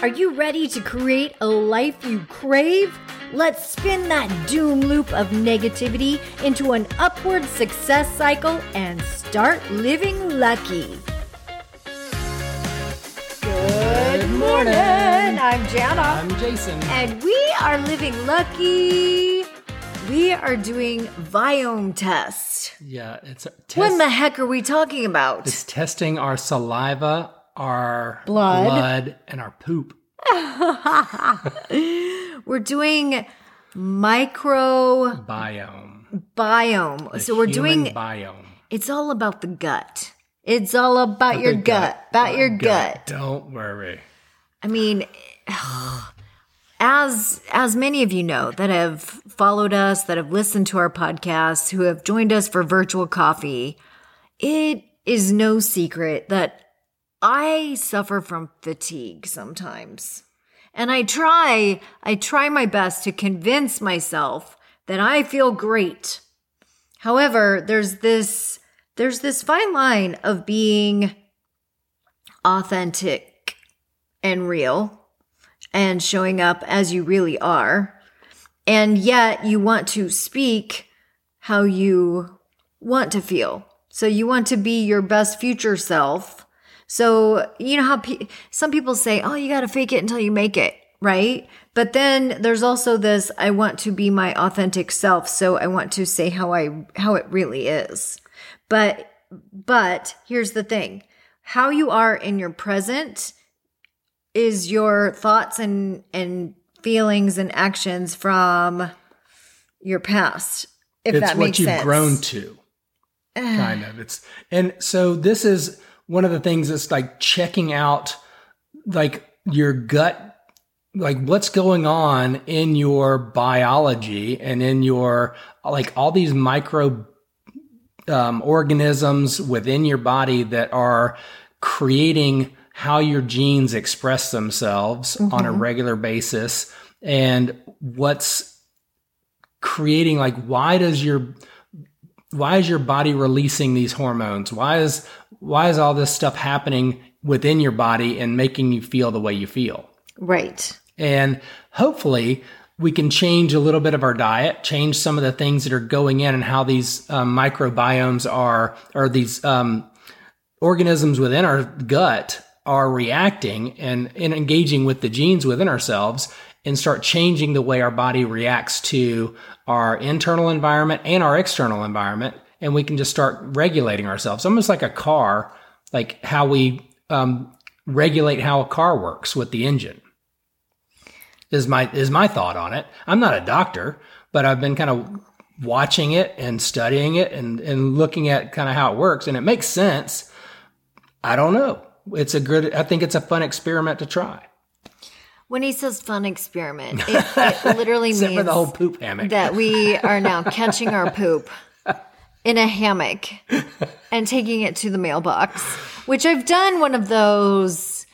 Are you ready to create a life you crave? Let's spin that doom loop of negativity into an upward success cycle and start living lucky. Good morning. I'm Jana. I'm Jason. And we are living lucky. We are doing Viome test. Yeah, it's a test. What in the heck are we talking about? It's testing our saliva, our Blood. blood, and our poop. We're doing microbiome. Biome. biome. so we're doing biome. it's all about the gut. It's all about your The gut, about your gut. Don't worry. I mean, as as many of you know that have followed us, that have listened to our podcasts, who have joined us for virtual coffee, it is no secret that I suffer from fatigue sometimes. And I try, I try my best to convince myself that I feel great. However, there's this there's this fine line of being authentic and real and showing up as you really are. And yet you want to speak how you want to feel. So you want to be your best future self. So, you know how pe- some people say, oh, you got to fake it until you make it, right? But then there's also this, I want to be my authentic self. So I want to say how I, how it really is. But, but here's the thing how you are in your present is your thoughts and and feelings and actions from your past if it's that what you've grown to. kind of. It's and so this is one of the things that's like checking out like your gut like what's going on in your biology and in your like all these micro um, organisms within your body that are creating how your genes express themselves on a regular basis and what's creating like why does your why is your body releasing these hormones? Why is why is all this stuff happening within your body and making you feel the way you feel? Right. And hopefully we can change a little bit of our diet, change some of the things that are going in and how these um, microbiomes are, or these um, organisms within our gut are reacting and, and engaging with the genes within ourselves and start changing the way our body reacts to our internal environment and our external environment. And we can just start regulating ourselves, almost like a car, like how we um, regulate how a car works with the engine is my is my thought on it. I'm not a doctor, but I've been kind of watching it and studying it and and looking at kind of how it works and it makes sense. I don't know. It's a good I think it's a fun experiment to try. When he says fun experiment it, it literally Except for means the whole poop hammock. that we are now catching our poop in a hammock and taking it to the mailbox which i've done one of those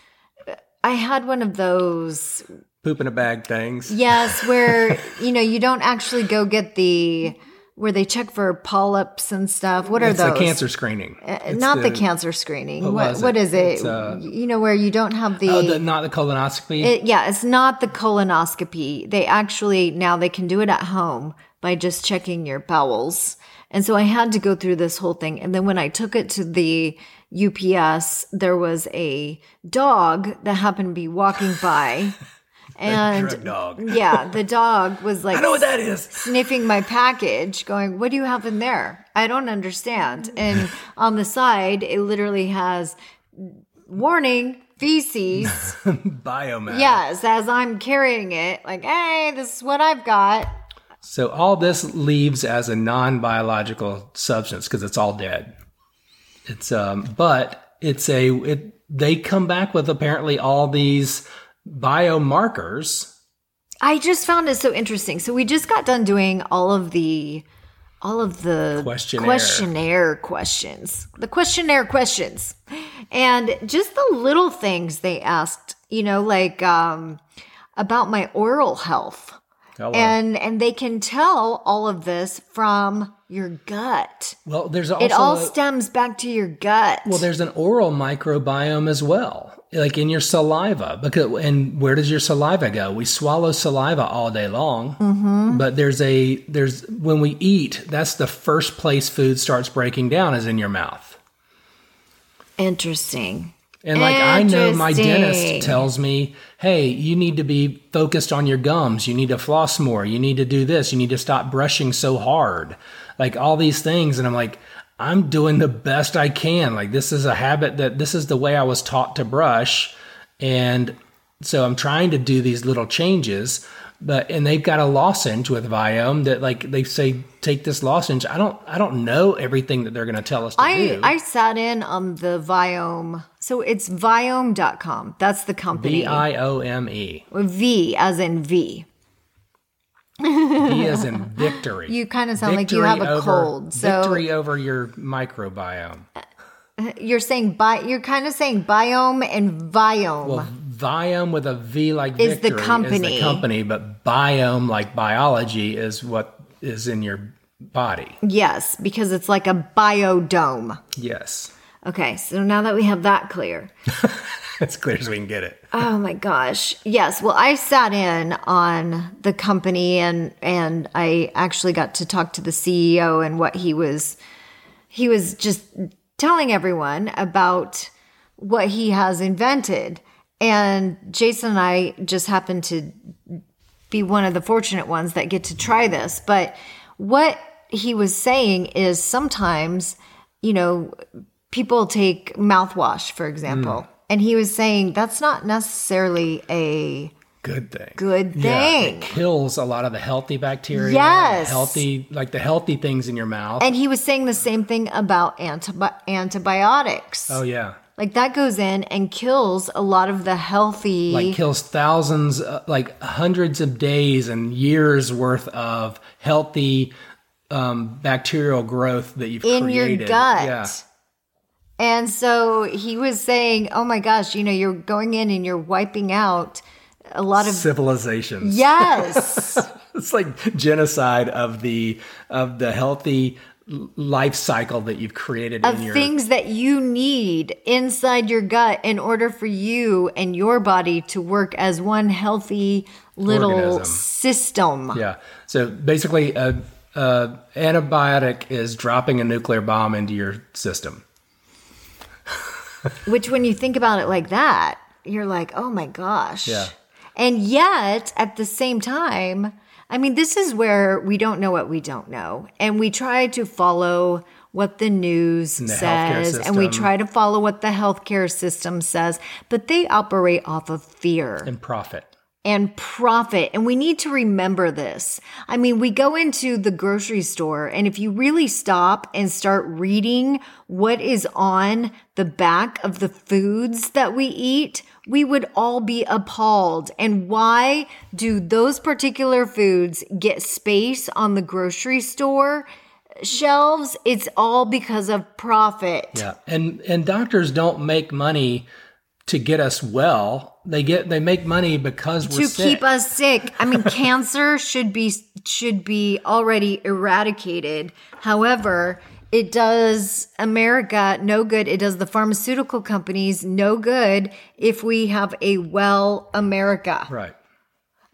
i had one of those poop in a bag things. Yes, where you know you don't actually go get the where they check for polyps and stuff. What are those It's those? a cancer screening. Uh, It's not the, cancer screening. What what it? is it? Uh, you know where you don't have the, Oh, the, not the colonoscopy. it, yeah, it's not the colonoscopy. They actually now they can do it at home by just checking your bowels. And so I had to go through this whole thing. And then when I took it to the UPS, there was a dog that happened to be walking by. and dog. yeah, the dog was like I know what that is. sniffing my package, going, What do you have in there? I don't understand. And on the side, it literally has warning feces. Biomass. yes, as I'm carrying it, like, Hey, this is what I've got. So all this leaves as a non-biological substance because it's all dead. It's um, but it's a it. They come back with apparently all these biomarkers. I just found it so interesting. So we just got done doing all of the all of the Questionnaire. questionnaire questions. The questionnaire questions. And just the little things they asked, you know, like um about my oral health. Hello. And and they can tell all of this from your gut. Well, there's also It all a- stems back to your gut. well, there's an oral microbiome as well, like in your saliva. Because and where does your saliva go? We swallow saliva all day long, Mm-hmm. but there's a there's when we eat, that's the first place food starts breaking down is in your mouth. Interesting. And like I know my dentist tells me, "Hey, you need to be focused on your gums. You need to floss more. You need to do this. You need to stop brushing so hard." Like all these things and I'm like, "I'm doing the best I can. Like this is a habit that this is the way I was taught to brush." And so I'm trying to do these little changes, but and they've got a lozenge with Viome that like they say take this lozenge. I don't I don't know everything that they're going to tell us to I, do. I sat in on the Viome. So it's Viome.com. That's the company. V I O M E. V as in V. V is in victory. You kind of sound like you have a over- cold. So victory over your microbiome. Uh, you're saying bi- you're kind of saying biome and viome. Well, Viome with a V like Is the victory is company. the company, but biome like biology is what is in your body. yes, because it's like a biodome. Yes, Okay, so now that we have that clear. as clear as we can get it. Oh my gosh. Yes. Well, I sat in on the company and and I actually got to talk to the CEO and what he was he was just telling everyone about what he has invented. And Jason and I just happened to be one of the fortunate ones that get to try this. But what he was saying is sometimes, you know, people take mouthwash, for example. And he was saying that's not necessarily a Good thing. good Yeah, thing. it kills a lot of the healthy bacteria. Yes. healthy like the healthy things in your mouth. And he was saying the same thing about antibi- antibiotics. oh yeah, Like that goes in and kills a lot of the healthy. like kills thousands, uh, like hundreds of days and years worth of healthy um, bacterial growth that you've in created. your gut. Yeah. And so he was saying, "Oh my gosh, you know, you're going in and you're wiping out a lot of Civilizations. yes, It's like genocide of the of the healthy life cycle that you've created of in your things that you need inside your gut in order for you and your body to work as one healthy little Organism. system." Yeah. So basically, a, a antibiotic is dropping a nuclear bomb into your system. Which, when you think about it like that, you're like, oh my gosh. Yeah. And yet, at the same time, I mean, this is where we don't know what we don't know. And we try to follow what the news the says, and we try to follow what the healthcare system says, but they operate off of fear and profit. And profit. And we need to remember this. I mean, we go into the grocery store, and if you really stop and start reading what is on the back of the foods that we eat, we would all be appalled. And why do those particular foods get space on the grocery store? Shelves, it's all because of profit. Yeah. And and doctors don't make money to get us well. They get they make money because we're to sick. keep us sick. I mean, cancer should be should be already eradicated. However, it does America no good. It does the pharmaceutical companies no good if we have a well America. right.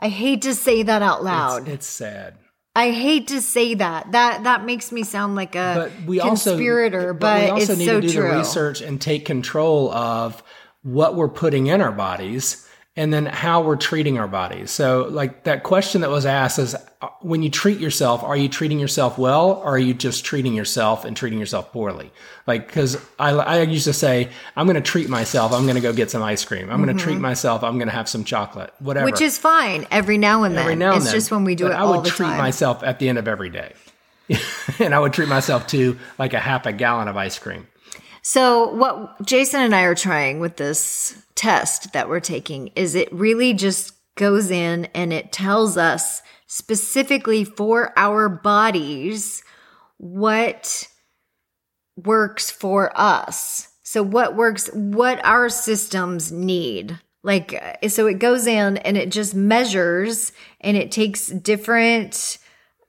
I hate to say that out loud. it's sad. I hate to say that. That that makes me sound like a But we also conspirator, but, but, we also it's need so to do true. the research and take control of what we're putting in our bodies and then how we're treating our bodies. So like that question that was asked is uh, when you treat yourself, are you treating yourself well or are you just treating yourself and treating yourself poorly? Like cuz I I used to say I'm going to treat myself, I'm going to go get some ice cream. I'm going to treat myself, I'm going to have some chocolate, whatever. Mm-hmm. Which is fine every now and then. every now and it's then. just when we do But it I would treat time. myself at the end of every day. and I would treat myself to like a half a gallon of ice cream. So, what Jason and I are trying with this test that we're taking is it really just goes in and it tells us specifically for our bodies what works for us. So, what works, what our systems need. Like, uh, so it goes in and it just measures and it takes different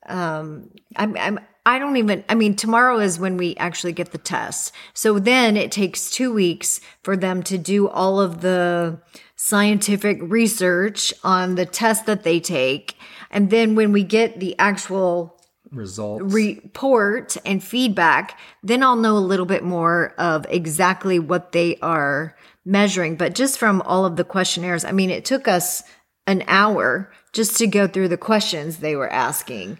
um I'm, I'm I don't even, I mean, tomorrow is when we actually get the test. So then it takes two weeks for them to do all of the scientific research on the test that they take. And then when we get the actual Results. report and feedback, then I'll know a little bit more of exactly what they are measuring. But just from all of the questionnaires, I mean, it took us an hour just to go through the questions they were asking.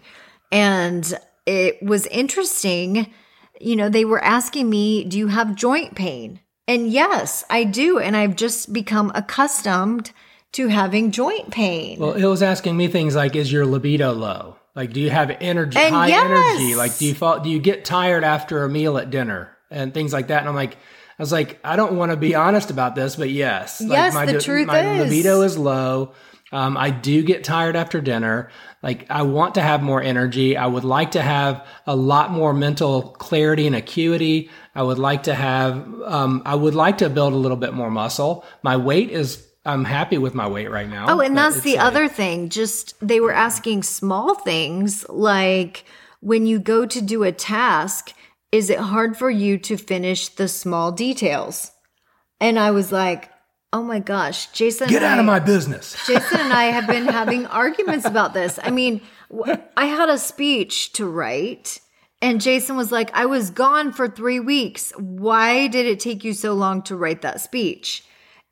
And it was interesting. You know, they were asking me, Do you have joint pain? And yes, I do. And I've just become accustomed to having joint pain. Well, it was asking me things like, "Is your libido low? Like, do you have energy, And high yes. energy? Like, do you fall, do you get tired after a meal at dinner and things like that?" And I'm like, I was like, I don't want to be honest about this, but yes, like Yes, my the truth my is. libido is low. Um, I do get tired after dinner. Like, I want to have more energy. I would like to have a lot more mental clarity and acuity. I would like to have, um, I would like to build a little bit more muscle. My weight is, I'm happy with my weight right now. Oh, and that's the a- other thing. Just they were asking small things like when you go to do a task, is it hard for you to finish the small details? And I was like, oh my gosh, Jason. Get out I- of my business. Jason and I have been having arguments about this. I mean, I had a speech to write, and Jason was like, I was gone for three weeks. Why did it take you so long to write that speech?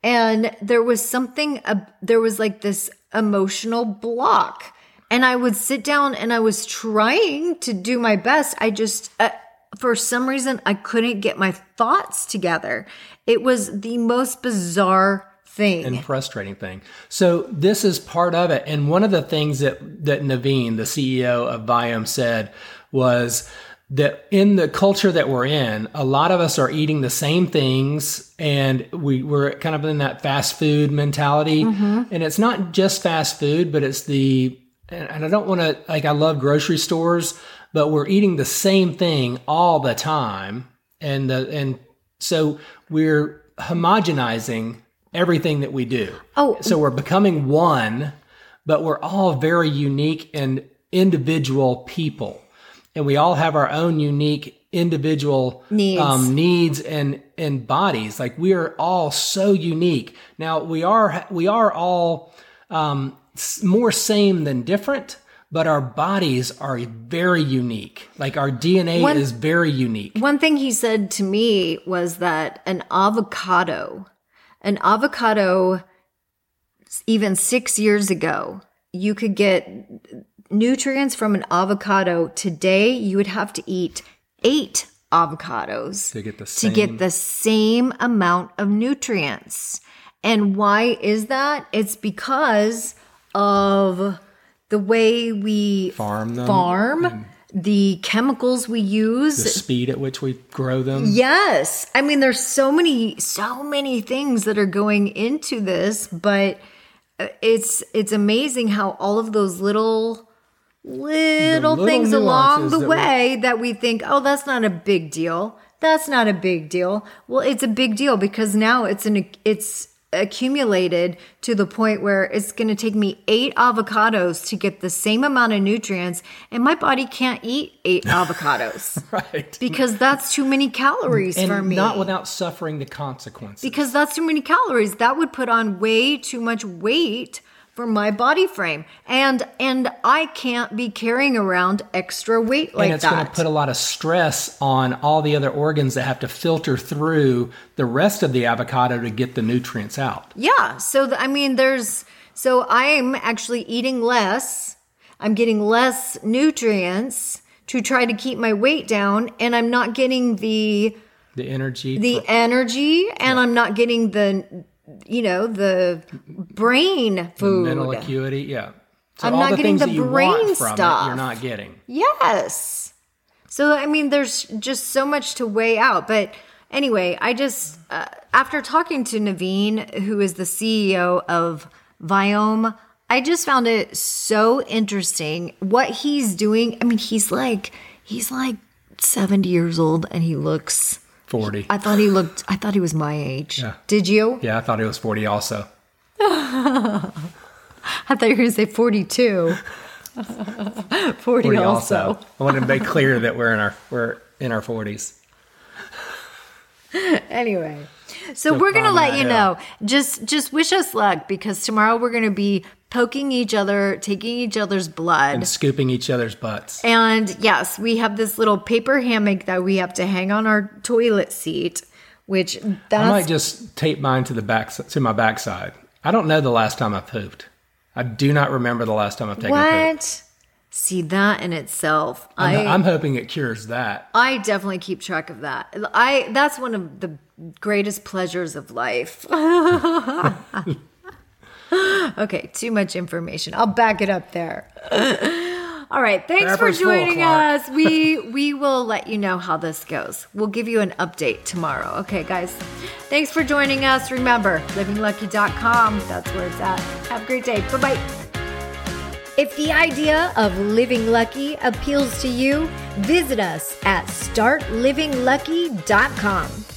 And there was something, uh, there was like this emotional block. And I would sit down and I was trying to do my best. I just, uh, for some reason, I couldn't get my thoughts together. It was the most bizarre thing. and frustrating thing. So this is part of it. And one of the things that that Naveen, the CEO of Viome, said was that in the culture that we're in, a lot of us are eating the same things and we, we're kind of in that fast food mentality. Mm-hmm. And it's not just fast food, but it's the and and I don't want to like I love grocery stores, but we're eating the same thing all the time, and the and so we're homogenizing everything that we do. Oh. so we're becoming one, but we're all very unique and individual people, and we all have our own unique individual Needs. um, needs and and bodies. Like we are all so unique. Now we are we are all um, more same than different, but our bodies are very unique. Like our DNA One- is very unique. One thing he said to me was that an avocado, an avocado, even six years ago, you could get nutrients from an avocado. Today, you would have to eat eight avocados To get the to get the same amount of nutrients. And why is that? It's because of the way we farm them, farm, the chemicals we use. the speed at which we grow them. Yes. I mean, there's so many, so many things that are going into this, but uh, it's, it's amazing how all of those little, little, little things along the that we- way that we think, oh, that's not a big deal. That's not a big deal. Well, it's a big deal because now it's an, it's accumulated to the point where it's going to take me eight avocados to get the same amount of nutrients and my body can't eat eight avocados Right. because that's too many calories And for me. not without suffering the consequences. because that's too many calories. That would put on way too much weight for my body frame. And and I can't be carrying around extra weight like and it's going to put a lot of stress on all the other organs that have to filter through the rest of the avocado to get the nutrients out. yeah. So th- I mean there's so I'm actually eating less. I'm getting less nutrients to try to keep my weight down and I'm not getting the The energy. the energy and I'm not getting the you know the brain food. mental acuity. Yeah. So I'm not the getting the brain stuff. it, you're not getting. Yes. So I mean, there's just so much to weigh out. But anyway, I just uh, after talking to Naveen, who is the CEO of Viome, I just found it so interesting what he's doing. I mean, he's like he's like 70 years old, and he looks. 40. I thought he looked. I thought he was my age. Yeah. Did you? yeah, I thought he was 40 also. I thought you were going to say 42. 40, 40 also. also. I wanted to make clear that we're in our we're in our 40s. Anyway. So Still we're going to let you know. Just just wish us luck because tomorrow we're going to be poking each other, taking each other's blood. And scooping each other's butts. And yes, we have this little paper hammock that we have to hang on our toilet seat, which I might just tape mine to the back to my backside. I don't know the last time I pooped. I do not remember the last time I've taken a poop. what? See that in itself. I'm, I I'm hoping it cures that. I definitely keep track of that. I that's one of the greatest pleasures of life. okay, too much information. I'll back it up there. All right, thanks for Pepper's full, joining us. We we will let you know how this goes. We'll give you an update tomorrow. Okay, guys. Thanks for joining us. Remember, livinglucky.com. That's where it's at. Have a great day. Bye-bye. If the idea of living lucky appeals to you, visit us at startlivinglucky.com.